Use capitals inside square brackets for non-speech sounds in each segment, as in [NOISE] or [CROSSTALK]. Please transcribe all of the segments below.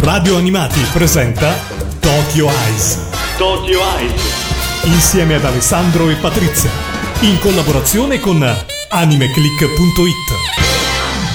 Radio Animati presenta Tokyo Eyes. Tokyo Eyes. Insieme ad Alessandro e Patrizia. In collaborazione con animeclick.it.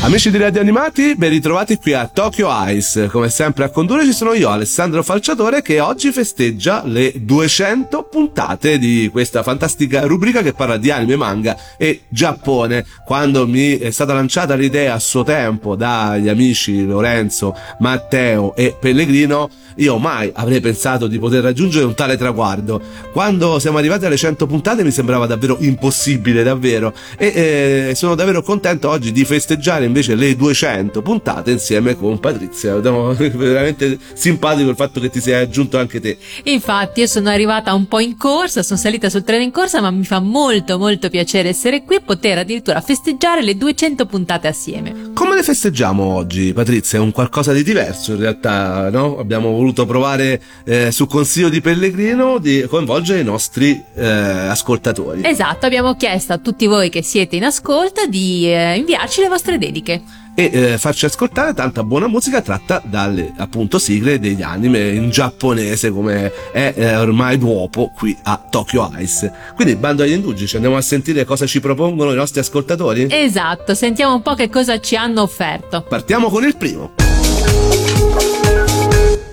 Amici di Radio Animati, ben ritrovati qui a Tokyo Ice. Come sempre a condurre ci sono io, Alessandro Falciatore, che oggi festeggia le 200 puntate di questa fantastica rubrica che parla di anime, manga e Giappone. Quando mi è stata lanciata l'idea a suo tempo dagli amici Lorenzo, Matteo e Pellegrino, io mai avrei pensato di poter raggiungere un tale traguardo. Quando siamo arrivati alle 100 puntate mi sembrava davvero impossibile, davvero. E eh, sono davvero contento oggi di festeggiare invece le 200 puntate insieme con Patrizia. [LAUGHS] Veramente simpatico il fatto che ti sei aggiunto anche te. Infatti, io sono arrivata un po' in corsa, sono salita sul treno in corsa, ma mi fa molto molto piacere essere qui e poter addirittura festeggiare le 200 puntate assieme. Come le festeggiamo oggi, Patrizia? È un qualcosa di diverso in realtà, no? Abbiamo voluto provare eh, su consiglio di Pellegrino di coinvolgere i nostri eh, ascoltatori. Esatto, abbiamo chiesto a tutti voi che siete in ascolto di eh, inviarci le vostre dediche musiche e eh, farci ascoltare tanta buona musica tratta dalle appunto sigle degli anime in giapponese come è eh, ormai dopo qui a Tokyo Ice. Quindi bando agli indugi, ci andiamo a sentire cosa ci propongono i nostri ascoltatori? Esatto, sentiamo un po' che cosa ci hanno offerto. Partiamo con il primo.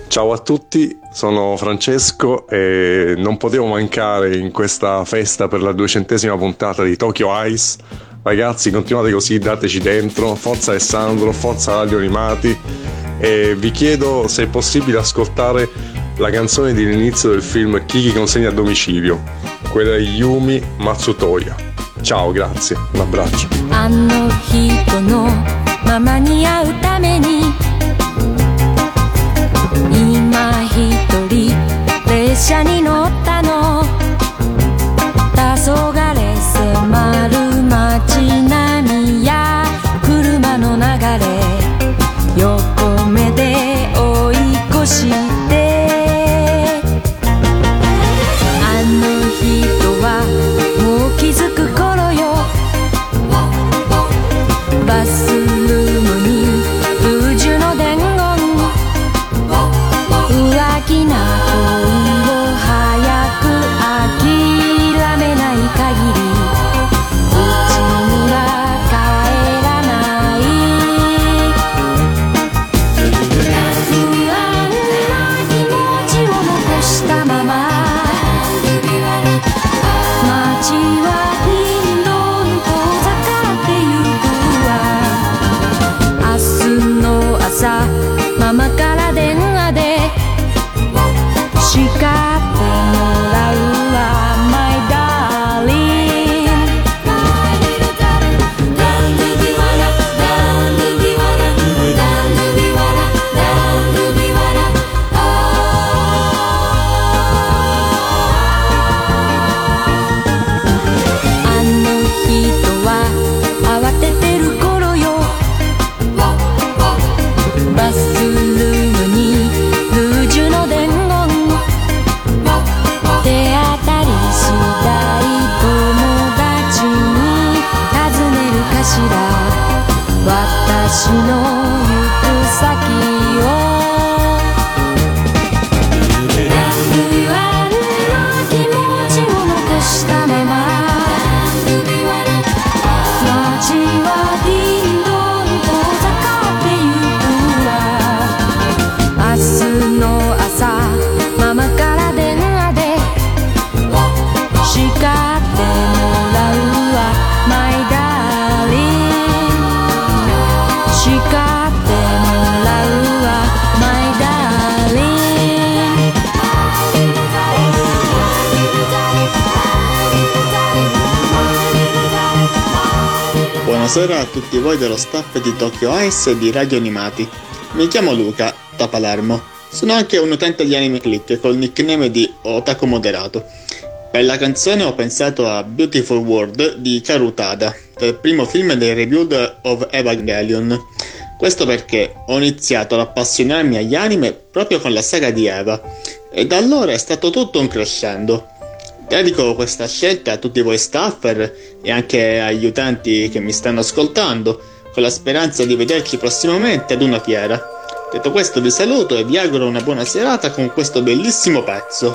Ciao a tutti, sono Francesco e non potevo mancare in questa festa per la duecentesima puntata di Tokyo Ice Ragazzi, continuate così, dateci dentro. Forza Alessandro, forza Radio Animati. E vi chiedo se è possibile ascoltare la canzone dell'inizio del film Kiki consegna a domicilio, quella di Yumi Matsutoya. Ciao, grazie, un abbraccio. あの人のままに会うために今一人列車に乗ったの黄昏 Buonasera a tutti voi dello staff di Tokyo Ice e di Radio Animati. Mi chiamo Luca, da Palermo. Sono anche un utente di Anime Click col nickname di Otaku Moderato. Per la canzone ho pensato a Beautiful World di Karutada, del primo film dei Reviewed of Evangelion. Questo perché ho iniziato ad appassionarmi agli anime proprio con la saga di Eva, e da allora è stato tutto un crescendo. Dedico questa scelta a tutti voi staffer e anche agli utenti che mi stanno ascoltando, con la speranza di vederci prossimamente ad una fiera. Detto questo vi saluto e vi auguro una buona serata con questo bellissimo pezzo.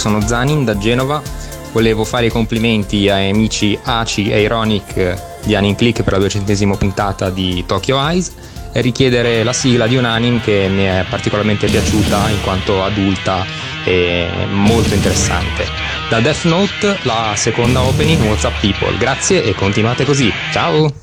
sono Zanin da Genova. Volevo fare i complimenti ai amici Aci e Ironic di Anin Click per la duecentesima puntata di Tokyo Eyes e richiedere la sigla di un anime che mi è particolarmente piaciuta in quanto adulta e molto interessante. Da Death Note, la seconda opening What's Up People. Grazie e continuate così. Ciao!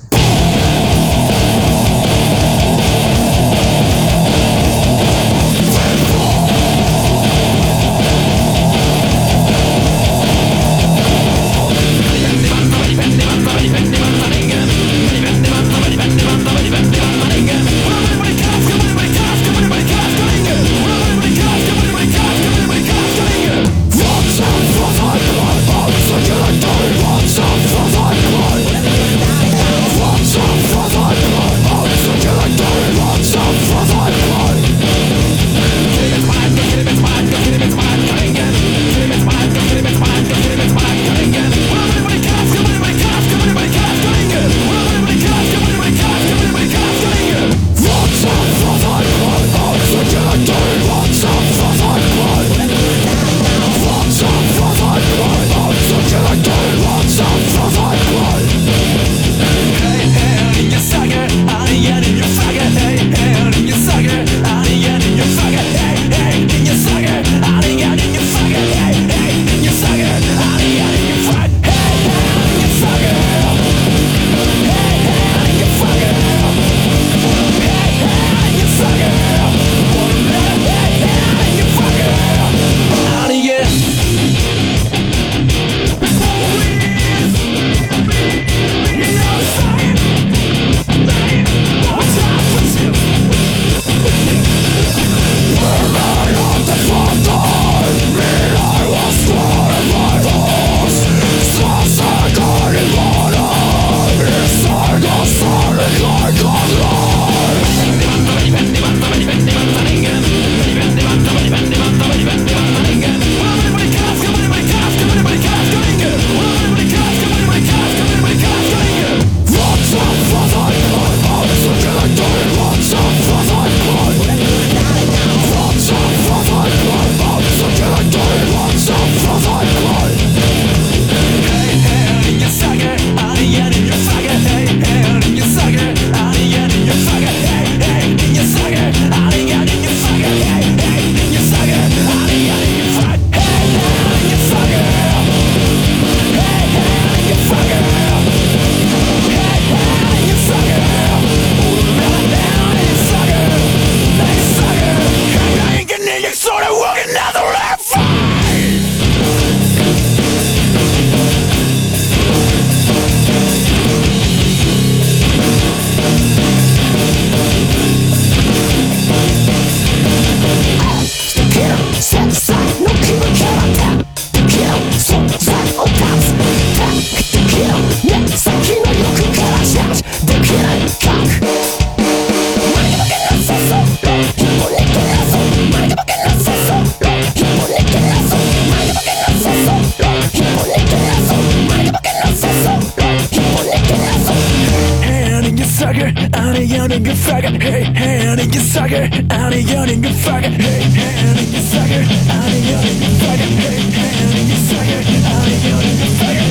sucker, I'm a yawning good fucker. Hey, hey, I'm sucker, I'm a yawning good fucker. Hey, hey, I'm sucker, I'm a good fucker.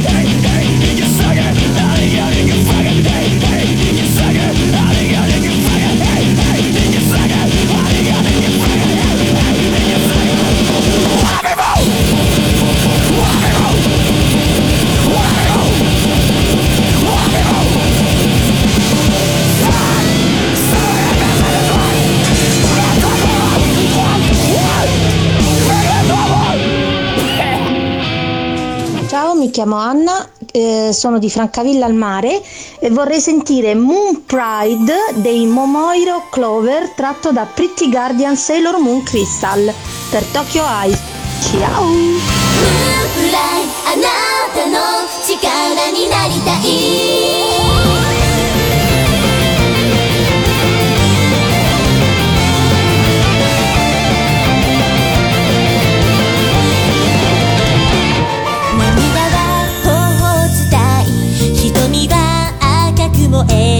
chiamo Anna, eh, sono di Francavilla al Mare e vorrei sentire Moon Pride dei Momoiro Clover tratto da Pretty Guardian Sailor Moon Crystal per Tokyo Ice. Ciao! 雲描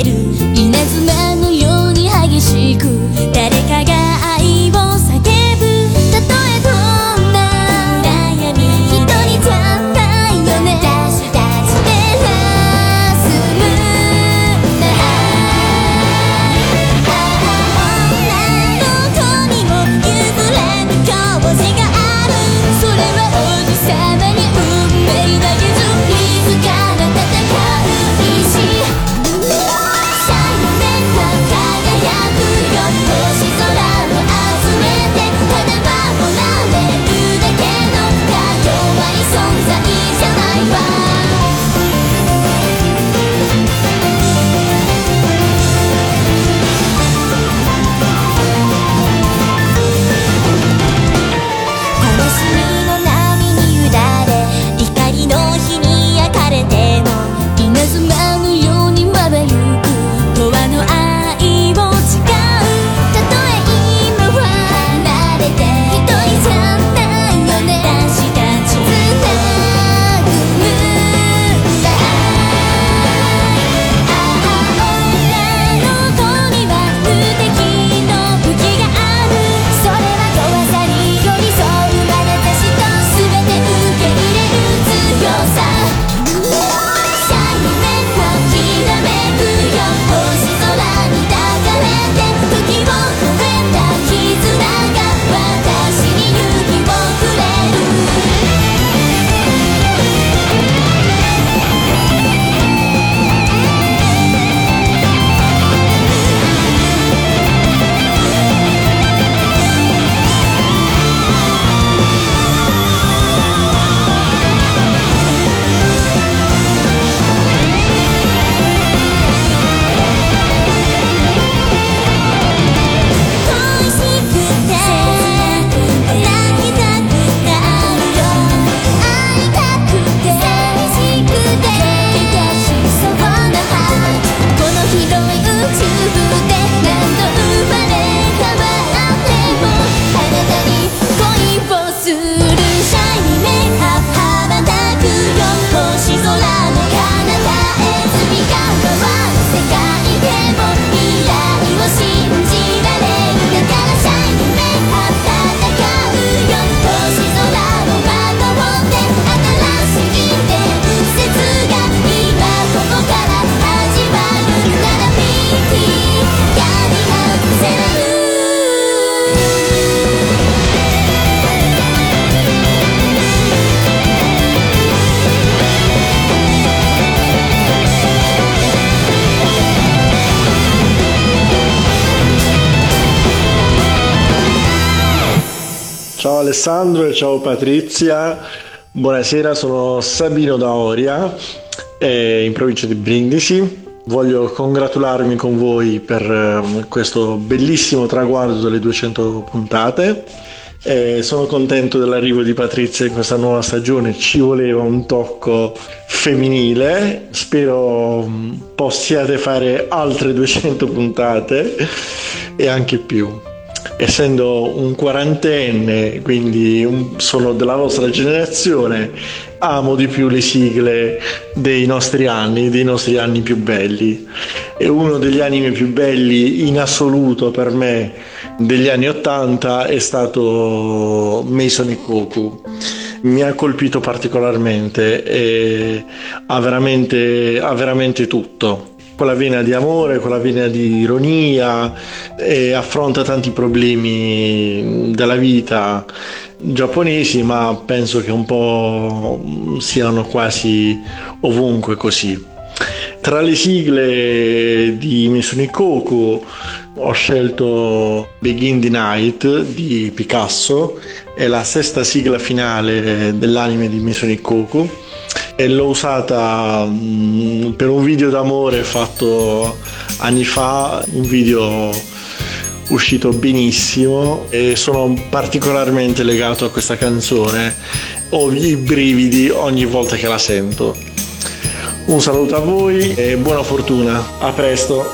Ciao Alessandro e ciao Patrizia, buonasera, sono Sabino da Oria, eh, in provincia di Brindisi. Voglio congratularmi con voi per eh, questo bellissimo traguardo delle 200 puntate. Eh, sono contento dell'arrivo di Patrizia in questa nuova stagione, ci voleva un tocco femminile, spero mh, possiate fare altre 200 puntate e anche più essendo un quarantenne, quindi un- sono della vostra generazione, amo di più le sigle dei nostri anni, dei nostri anni più belli. E uno degli anime più belli in assoluto per me degli anni 80 è stato Mason e Goku. Mi ha colpito particolarmente e ha veramente, ha veramente tutto quella vena di amore, quella vena di ironia e affronta tanti problemi della vita giapponesi, ma penso che un po' siano quasi ovunque così. Tra le sigle di Misunikoku ho scelto Begin the Night di Picasso, è la sesta sigla finale dell'anime di Misunikoku e l'ho usata mm, per un video d'amore fatto anni fa, un video uscito benissimo e sono particolarmente legato a questa canzone. Ho i brividi ogni volta che la sento. Un saluto a voi e buona fortuna. A presto.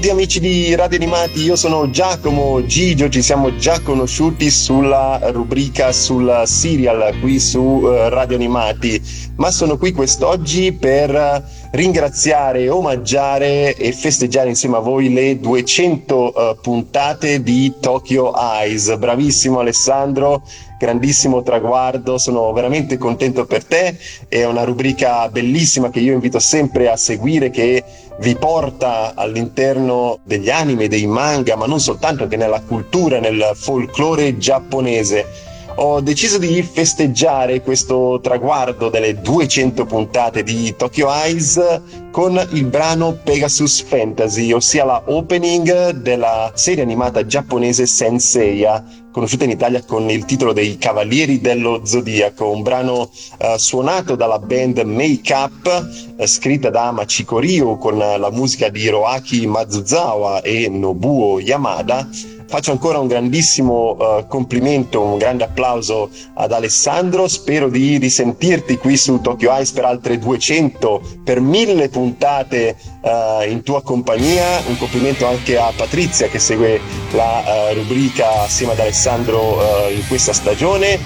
Tutti amici di Radio Animati, io sono Giacomo Gigio, ci siamo già conosciuti sulla rubrica sul serial qui su eh, Radio Animati, ma sono qui quest'oggi per ringraziare, omaggiare e festeggiare insieme a voi le 200 eh, puntate di Tokyo Eyes. Bravissimo Alessandro, grandissimo traguardo, sono veramente contento per te, è una rubrica bellissima che io invito sempre a seguire che vi porta all'interno degli anime, dei manga, ma non soltanto che nella cultura, nel folklore giapponese. Ho deciso di festeggiare questo traguardo delle 200 puntate di Tokyo Eyes con il brano Pegasus Fantasy, ossia la opening della serie animata giapponese Senseiya, conosciuta in Italia con il titolo dei Cavalieri dello Zodiaco, un brano eh, suonato dalla band Make Up, eh, scritta da Machiko Ryu con la musica di Hiroaki Mazuzawa e Nobuo Yamada. Faccio ancora un grandissimo eh, complimento, un grande applauso ad Alessandro. Spero di risentirti qui su Tokyo Ice per altre 200, per mille puntate eh, in tua compagnia. Un complimento anche a Patrizia che segue la eh, rubrica assieme ad Alessandro in questa stagione.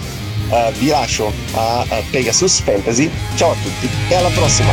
Vi lascio a Pegasus Fantasy. Ciao a tutti e alla prossima!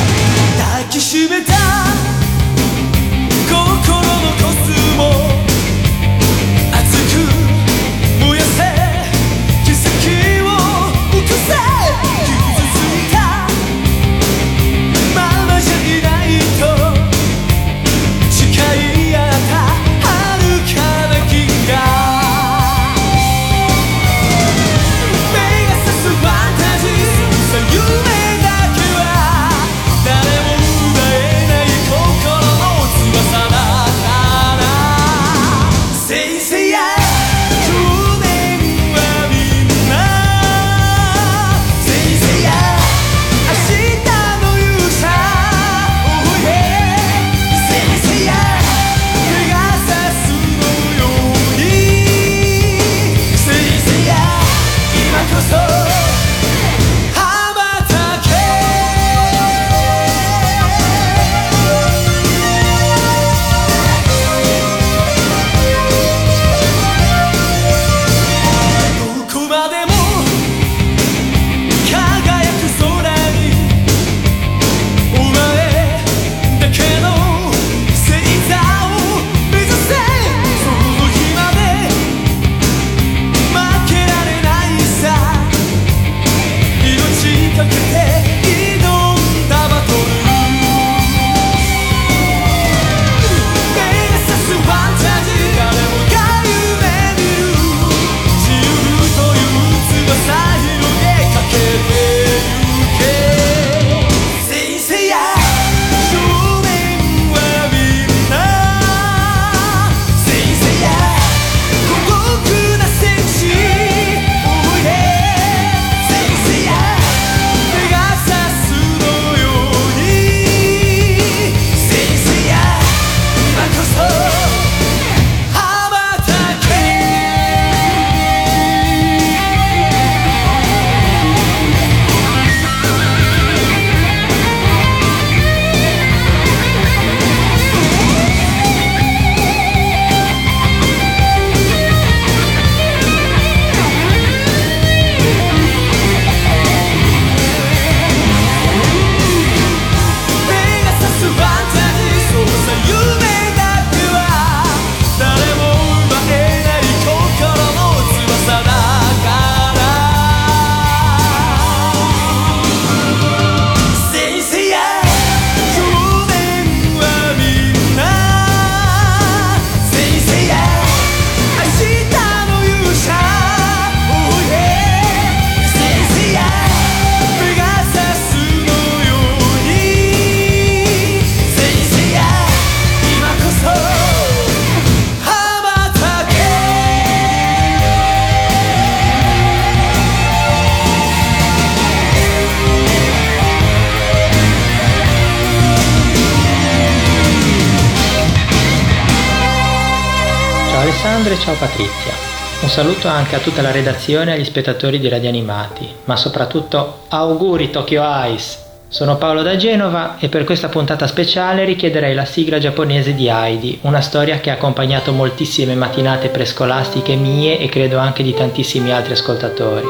Ciao Patrizia. Un saluto anche a tutta la redazione e agli spettatori di Radio Animati, ma soprattutto auguri Tokyo Ice! Sono Paolo da Genova e per questa puntata speciale richiederei la sigla giapponese di Heidi, una storia che ha accompagnato moltissime mattinate prescolastiche mie e credo anche di tantissimi altri ascoltatori.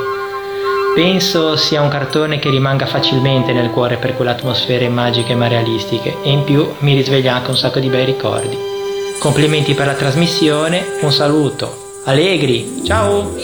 Penso sia un cartone che rimanga facilmente nel cuore per quelle atmosfere magiche ma realistiche e in più mi risveglia anche un sacco di bei ricordi. Complimenti per la trasmissione, un saluto. Allegri, ciao!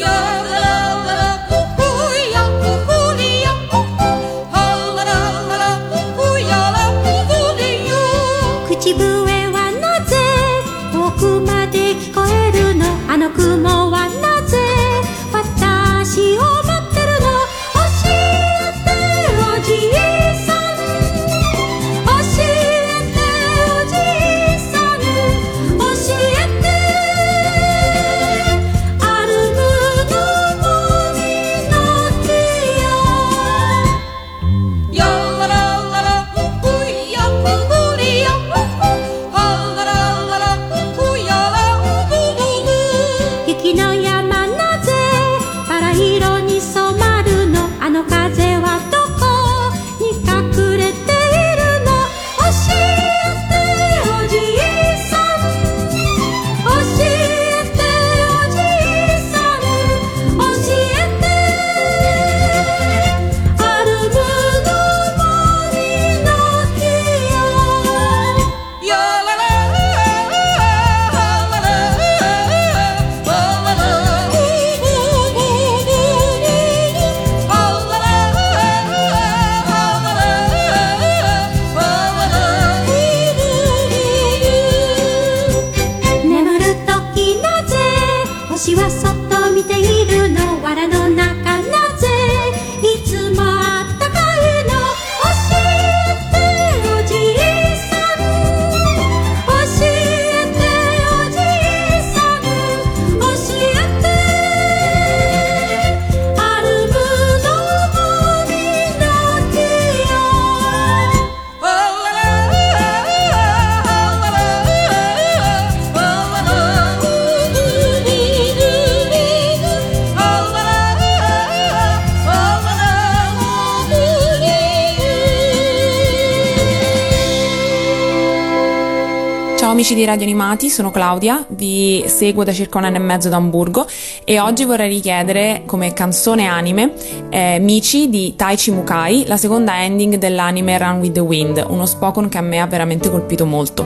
Amici di Radio Animati, sono Claudia, vi seguo da circa un anno e mezzo da Hamburgo e oggi vorrei richiedere come canzone anime eh, Michi di Taichi Mukai, la seconda ending dell'anime Run with the Wind, uno Spokon che a me ha veramente colpito molto.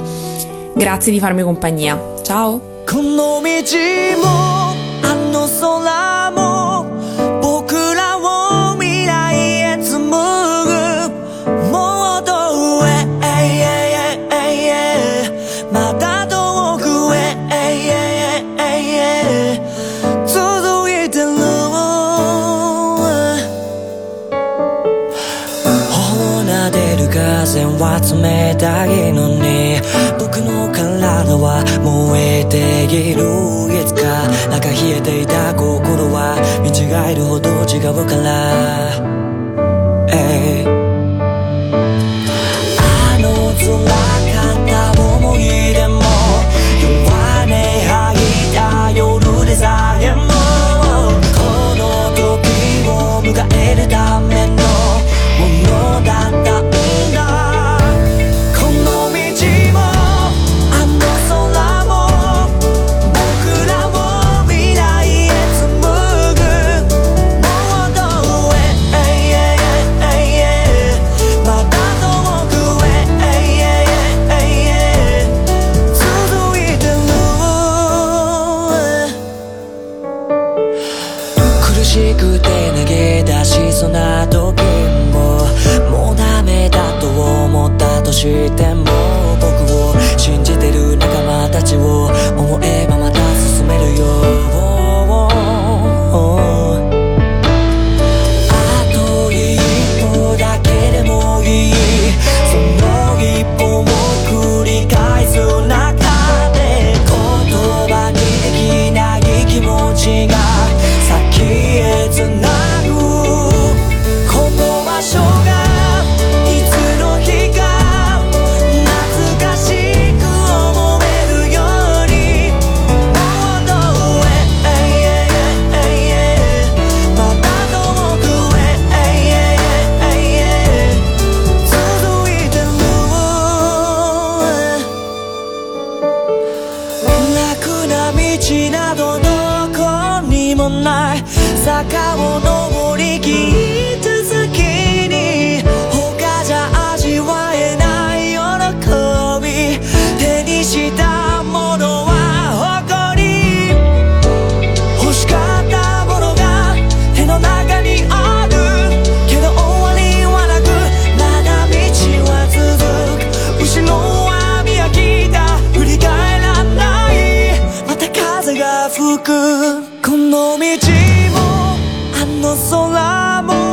Grazie di farmi compagnia, ciao! 花は燃えているいつか中冷えていた心は見違えるほど違うから、la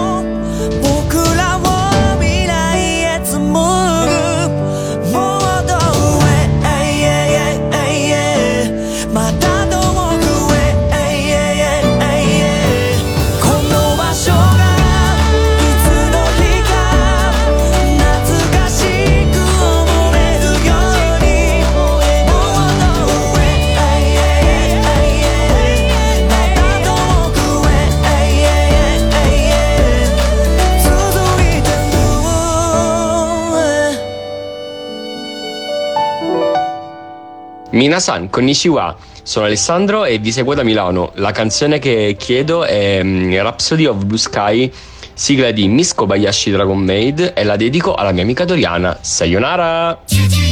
Minasan, konnichiwa. Sono Alessandro e vi seguo da Milano. La canzone che chiedo è mm, Rhapsody of Blue Sky, sigla di Miss Kobayashi Dragon Maid e la dedico alla mia amica Doriana. Sayonara!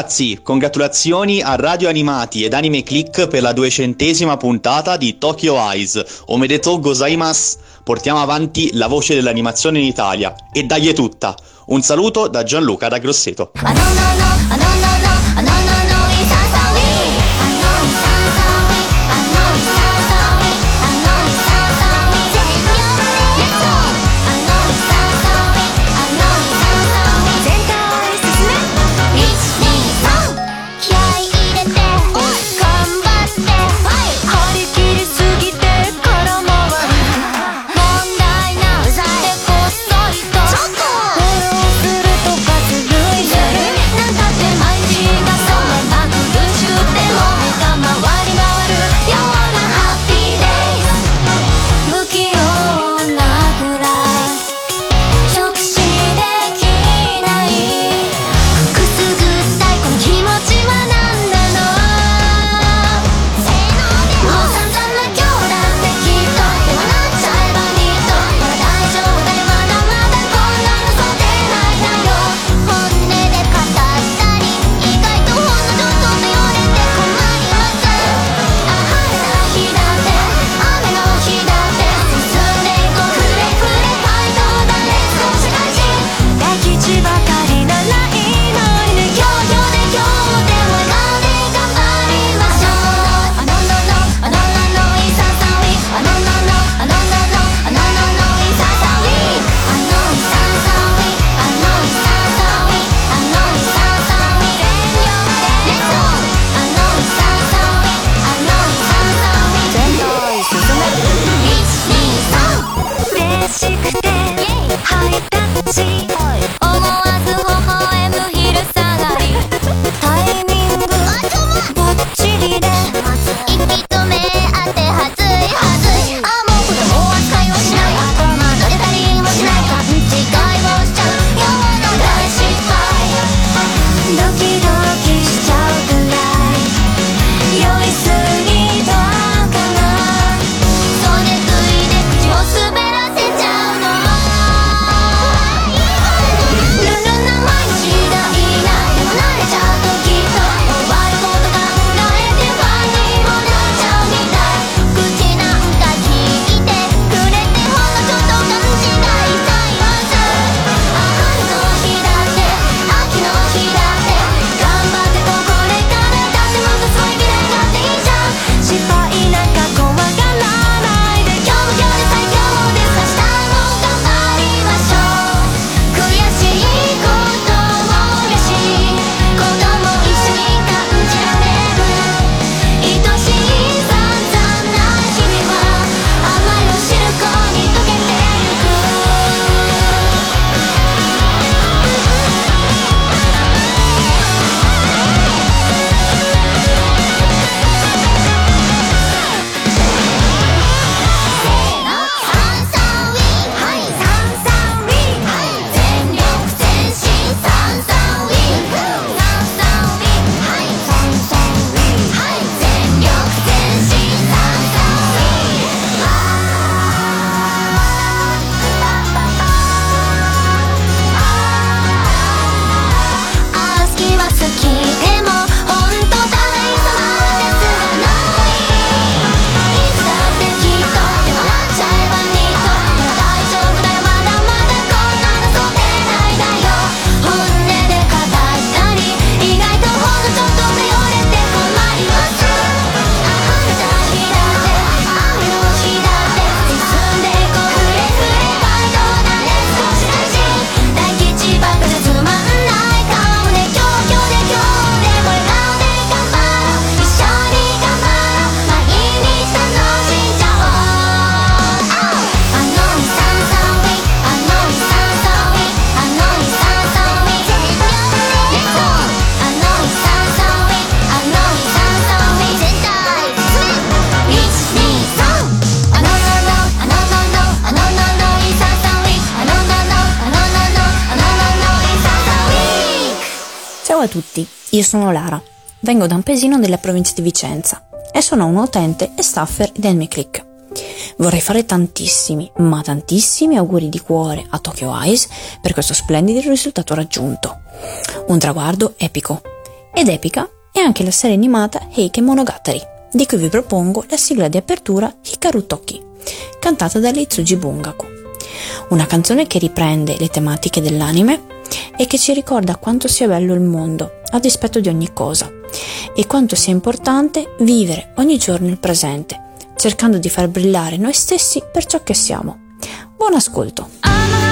Ragazzi, congratulazioni a Radio Animati ed Anime Click per la duecentesima puntata di Tokyo Eyes. Omedetou gozaimasu. Portiamo avanti la voce dell'animazione in Italia e dagli tutta. Un saluto da Gianluca da Grosseto. あ tutti, io sono Lara, vengo da un paesino della provincia di Vicenza e sono un utente e staffer del MiClick. Vorrei fare tantissimi, ma tantissimi auguri di cuore a Tokyo Eyes per questo splendido risultato raggiunto. Un traguardo epico. Ed epica è anche la serie animata Heike Monogatari, di cui vi propongo la sigla di apertura Hikaru Toki, cantata da Leitsuji Bungaku. Una canzone che riprende le tematiche dell'anime e che ci ricorda quanto sia bello il mondo, a dispetto di ogni cosa, e quanto sia importante vivere ogni giorno il presente, cercando di far brillare noi stessi per ciò che siamo. Buon ascolto!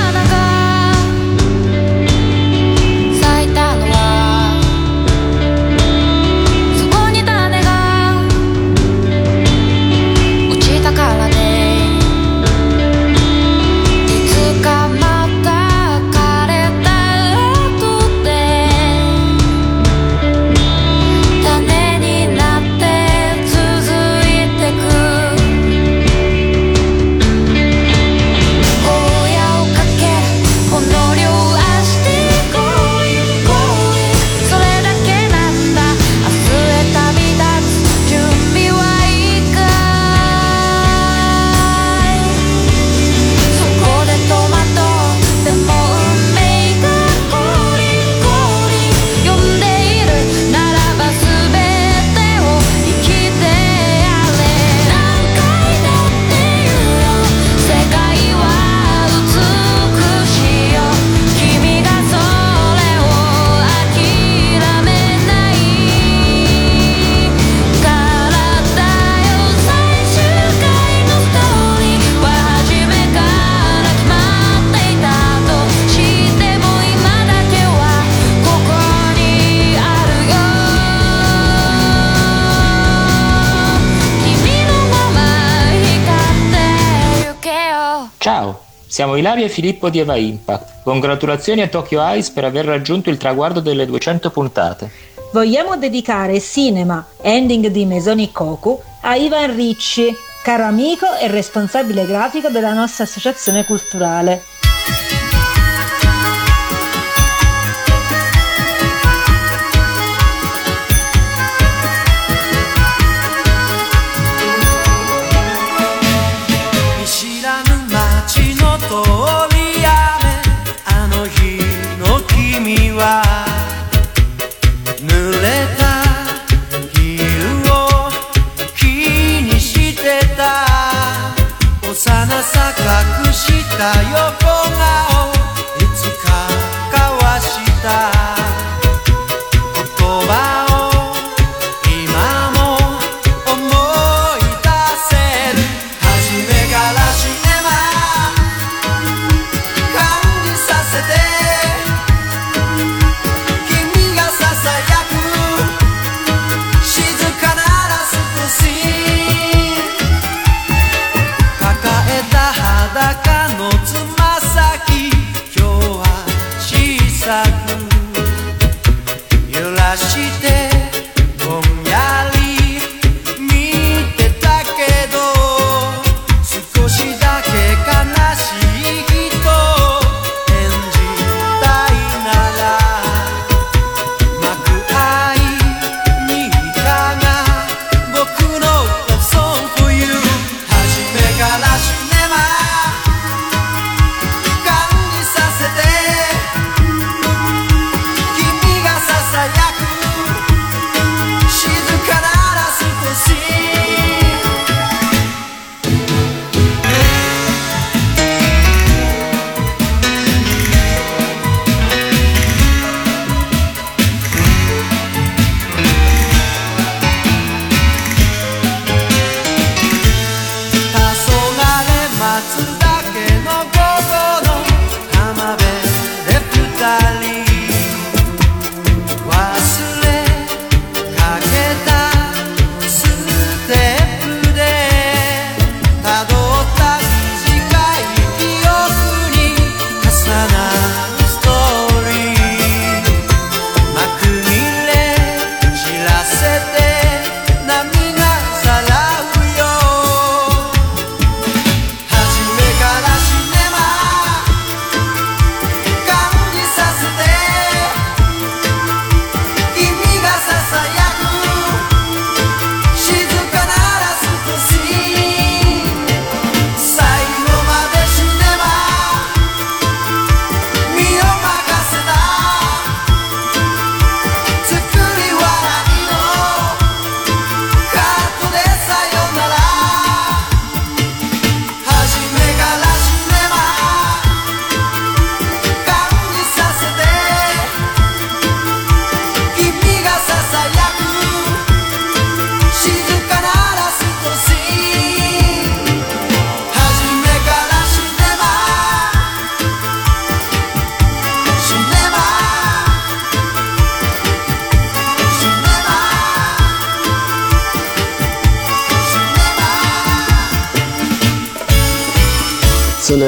Siamo Ilaria e Filippo di Eva Impact. Congratulazioni a Tokyo Eyes per aver raggiunto il traguardo delle 200 puntate. Vogliamo dedicare Cinema, ending di Mesoni Koku, a Ivan Ricci, caro amico e responsabile grafico della nostra associazione culturale.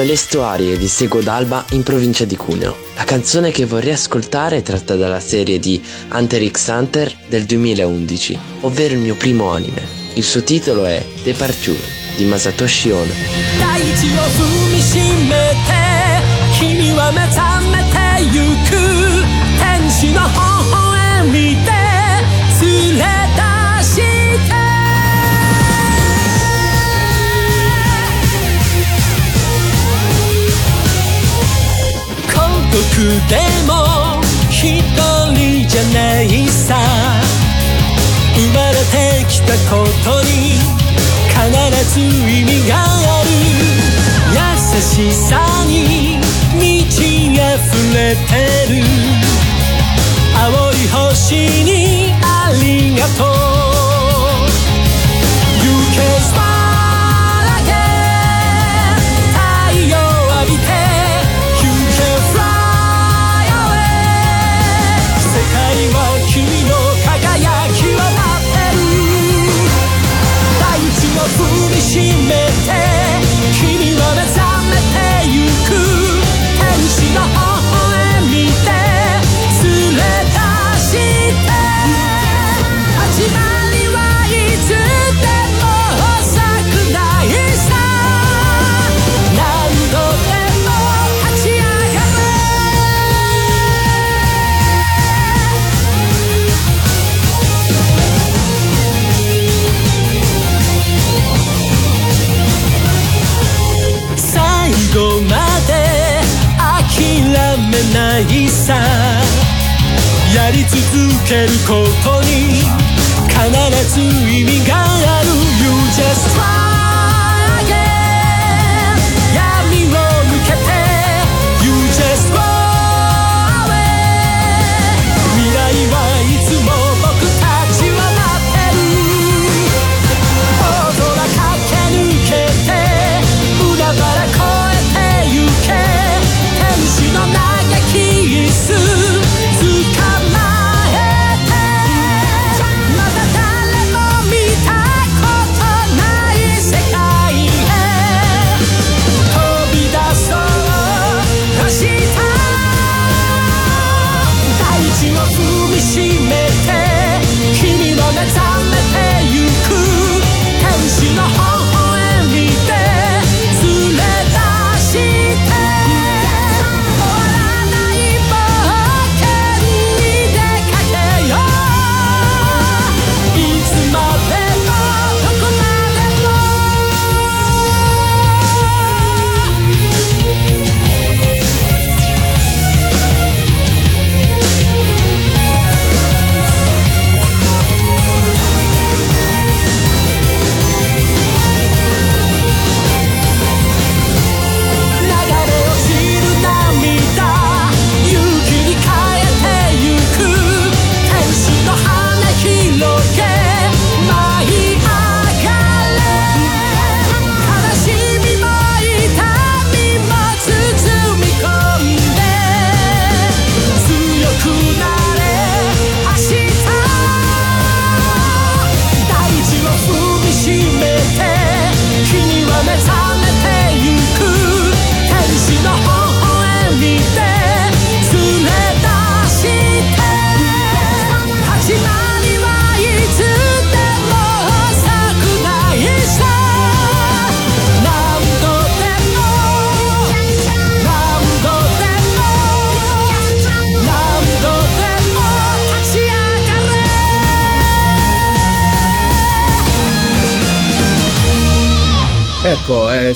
Sono Elestuari e vi seguo da Alba in provincia di Cuneo. La canzone che vorrei ascoltare è tratta dalla serie di Hunter x Hunter del 2011, ovvero il mio primo anime. Il suo titolo è Departure di Masatoshi Ono. 大地を踏みしめて君は目覚めてゆく天使の微 でも一人じゃないさ。生まれてきたことに必ず意味がある。優しさに満ち溢れてる。青い星にありがとう。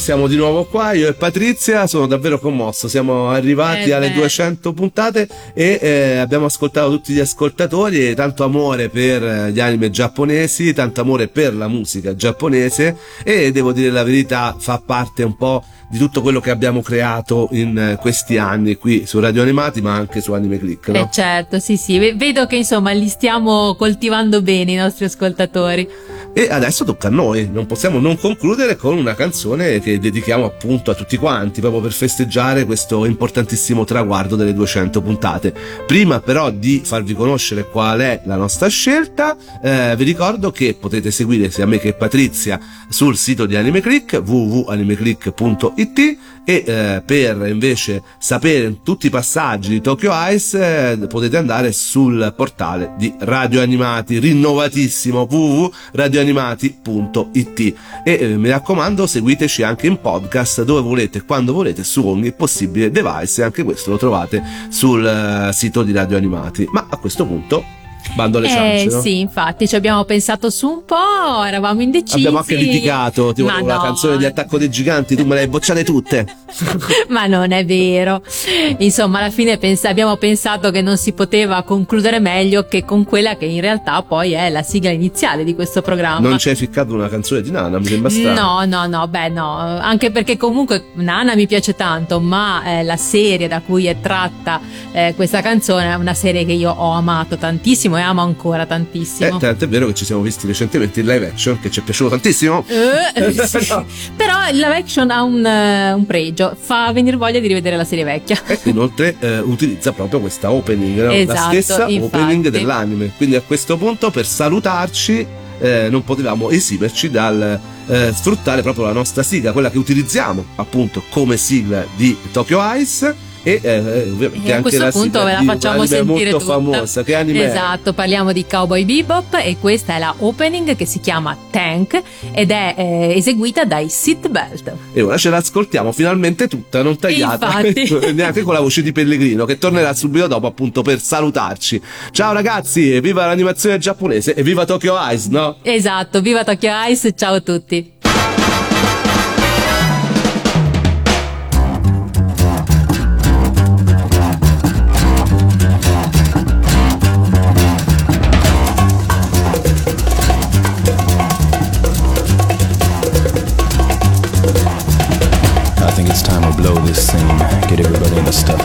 Siamo di nuovo qua, io e Patrizia, sono davvero commosso, siamo arrivati Eh alle beh. 200 puntate e eh, abbiamo ascoltato tutti gli ascoltatori, tanto amore per eh, gli anime giapponesi, tanto amore per la musica giapponese e devo dire la verità, fa parte un po' di tutto quello che abbiamo creato in eh, questi anni qui su Radio Animati ma anche su Anime Click, no? Eh certo, sì sì, ve- vedo che insomma li stiamo coltivando bene i nostri ascoltatori. E adesso tocca a noi, non possiamo non concludere con una canzone che dedichiamo appunto a tutti quanti, proprio per festeggiare questo importantissimo traguardo delle 200 puntate. Prima però di farvi conoscere qual è la nostra scelta, eh, vi ricordo che potete seguire sia me che Patrizia sul sito di AnimeClick www.animeclick.it e eh, per invece sapere tutti i passaggi di Tokyo Ice eh, potete andare sul portale di Radio Animati rinnovatissimo www.radioanimati.it e eh, mi raccomando seguiteci anche in podcast dove volete quando volete su ogni possibile device e anche questo lo trovate sul eh, sito di Radio Animati. Ma a questo punto bando alle Eh ciance no? sì, infatti ci abbiamo pensato su un po', eravamo indecisi. Abbiamo anche litigato, tipo Ma la no. canzone di Attacco dei Giganti, tu me le hai bocciate tutte. [LAUGHS] Ma non è vero. Insomma, alla fine pens- abbiamo pensato che non si poteva concludere meglio che con quella che in realtà poi è la sigla iniziale di questo programma. Non ci hai ficcato una canzone di Nana, mi sembra strano. No, no, no, beh no, anche perché comunque Nana mi piace tanto, ma eh, la serie da cui è tratta eh, questa canzone è una serie che io ho amato tantissimo e amo ancora tantissimo. Eh, tanto è vero che ci siamo visti recentemente in live action, che ci è piaciuto tantissimo. Eh, sì. Però il live action ha un, eh, un pregio, fa venire voglia di rivedere la serie vecchia. E inoltre eh, utilizza proprio questa opening, no? la Esatto, stessa infatti. opening dell'anime. Quindi a questo punto, per salutarci, eh, non potevamo esimerci dal eh, sfruttare proprio la nostra sigla, quella che utilizziamo appunto come sigla di Tokyo Ice. E eh, ovviamente E a questo punto ve la facciamo anime sentire molto tutta. famosa. Che anime è? Esatto, parliamo di Cowboy Bebop e questa è la opening che si chiama Tank ed è eh, eseguita dai Seatbelt. E ora ce l'ascoltiamo finalmente tutta, non tagliata, neanche [LAUGHS] con la voce di Pellegrino, che tornerà subito dopo appunto per salutarci. Ciao ragazzi, viva l'animazione giapponese e viva Tokyo Eyes, no? Esatto, viva Tokyo Ice, ciao a tutti. the stuff.